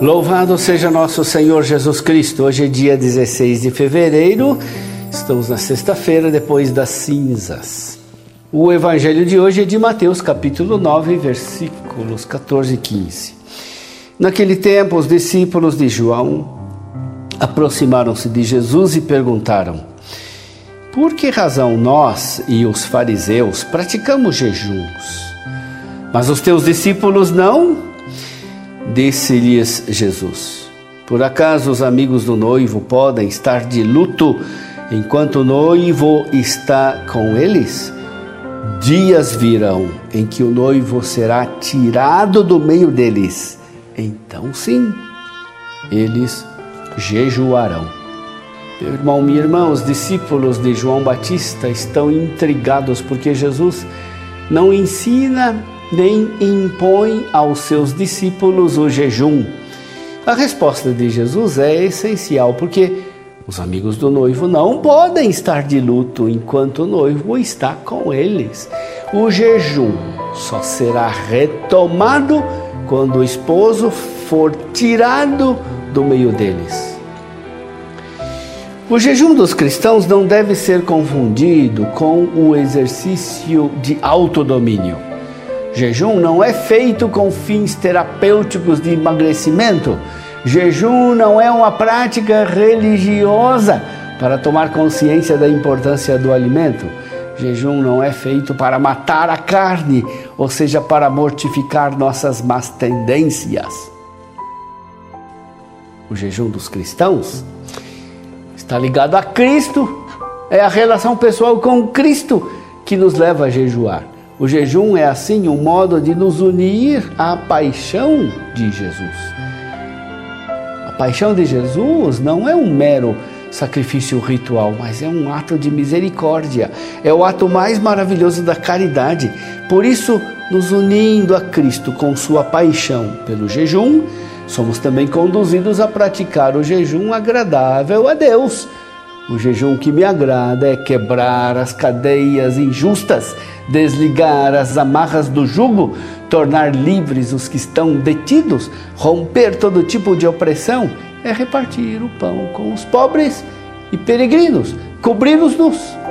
Louvado seja nosso Senhor Jesus Cristo. Hoje é dia 16 de fevereiro, estamos na sexta-feira depois das cinzas. O evangelho de hoje é de Mateus, capítulo 9, versículos 14 e 15. Naquele tempo, os discípulos de João aproximaram-se de Jesus e perguntaram: Por que razão nós e os fariseus praticamos jejuns, mas os teus discípulos não? Disse-lhes Jesus: Por acaso os amigos do noivo podem estar de luto enquanto o noivo está com eles? Dias virão em que o noivo será tirado do meio deles. Então, sim, eles jejuarão. Meu irmão, minha irmã, os discípulos de João Batista estão intrigados porque Jesus não ensina nem impõe aos seus discípulos o jejum. A resposta de Jesus é essencial porque os amigos do noivo não podem estar de luto enquanto o noivo está com eles. O jejum só será retomado quando o esposo for tirado do meio deles. O jejum dos cristãos não deve ser confundido com o exercício de autodomínio. Jejum não é feito com fins terapêuticos de emagrecimento. Jejum não é uma prática religiosa para tomar consciência da importância do alimento. Jejum não é feito para matar a carne, ou seja, para mortificar nossas más tendências. O jejum dos cristãos está ligado a Cristo, é a relação pessoal com Cristo que nos leva a jejuar. O jejum é assim um modo de nos unir à paixão de Jesus. A paixão de Jesus não é um mero sacrifício ritual, mas é um ato de misericórdia. É o ato mais maravilhoso da caridade. Por isso, nos unindo a Cristo com sua paixão pelo jejum, somos também conduzidos a praticar o jejum agradável a Deus o jejum que me agrada é quebrar as cadeias injustas, desligar as amarras do jugo, tornar livres os que estão detidos, romper todo tipo de opressão, é repartir o pão com os pobres e peregrinos, cobrir os nus